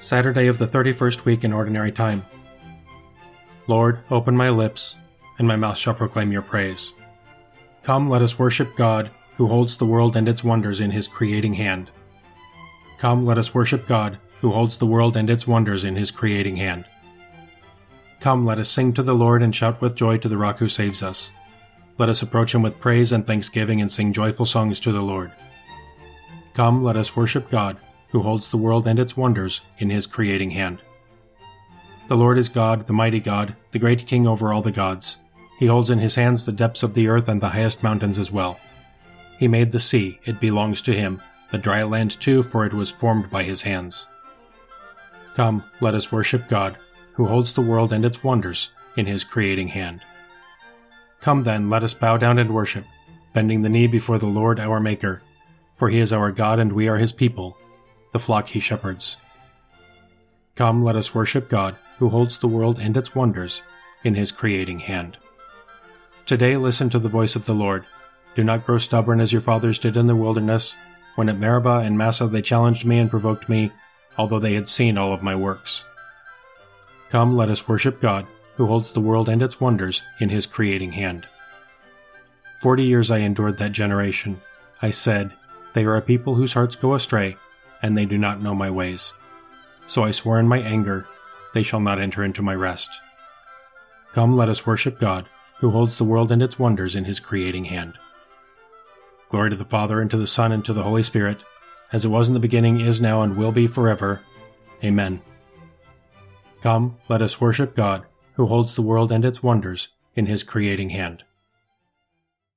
Saturday of the 31st week in Ordinary Time. Lord, open my lips, and my mouth shall proclaim your praise. Come, let us worship God, who holds the world and its wonders in his creating hand. Come, let us worship God, who holds the world and its wonders in his creating hand. Come, let us sing to the Lord and shout with joy to the rock who saves us. Let us approach him with praise and thanksgiving and sing joyful songs to the Lord. Come, let us worship God, who holds the world and its wonders in his creating hand. The Lord is God, the mighty God, the great King over all the gods. He holds in his hands the depths of the earth and the highest mountains as well. He made the sea, it belongs to him, the dry land too, for it was formed by his hands. Come, let us worship God, who holds the world and its wonders in his creating hand. Come then, let us bow down and worship, bending the knee before the Lord our Maker, for he is our God and we are his people, the flock he shepherds. Come, let us worship God, who holds the world and its wonders in his creating hand. Today listen to the voice of the Lord. Do not grow stubborn as your fathers did in the wilderness, when at Meribah and Massah they challenged me and provoked me, although they had seen all of my works. Come, let us worship God, who holds the world and its wonders in his creating hand. Forty years I endured that generation. I said, They are a people whose hearts go astray, and they do not know my ways. So I swore in my anger, They shall not enter into my rest. Come, let us worship God, who holds the world and its wonders in his creating hand. Glory to the Father, and to the Son, and to the Holy Spirit, as it was in the beginning, is now, and will be forever. Amen. Come, let us worship God, who holds the world and its wonders in his creating hand.